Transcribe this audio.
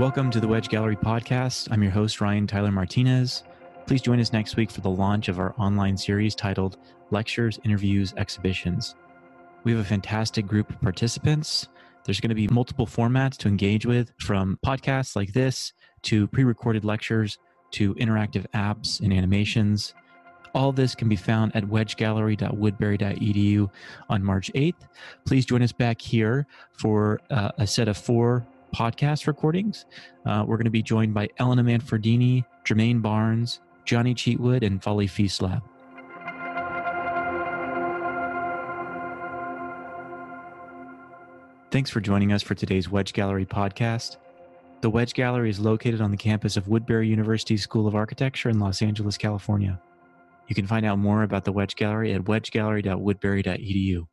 Welcome to the Wedge Gallery podcast. I'm your host, Ryan Tyler Martinez. Please join us next week for the launch of our online series titled Lectures, Interviews, Exhibitions. We have a fantastic group of participants. There's going to be multiple formats to engage with, from podcasts like this to pre recorded lectures to interactive apps and animations. All this can be found at wedgegallery.woodbury.edu on March 8th. Please join us back here for uh, a set of four podcast recordings. Uh, we're going to be joined by Elena Manfredini, Jermaine Barnes, Johnny Cheatwood, and Folly Feaslab. Thanks for joining us for today's Wedge Gallery podcast. The Wedge Gallery is located on the campus of Woodbury University School of Architecture in Los Angeles, California. You can find out more about the Wedge Gallery at wedgegallery.woodbury.edu.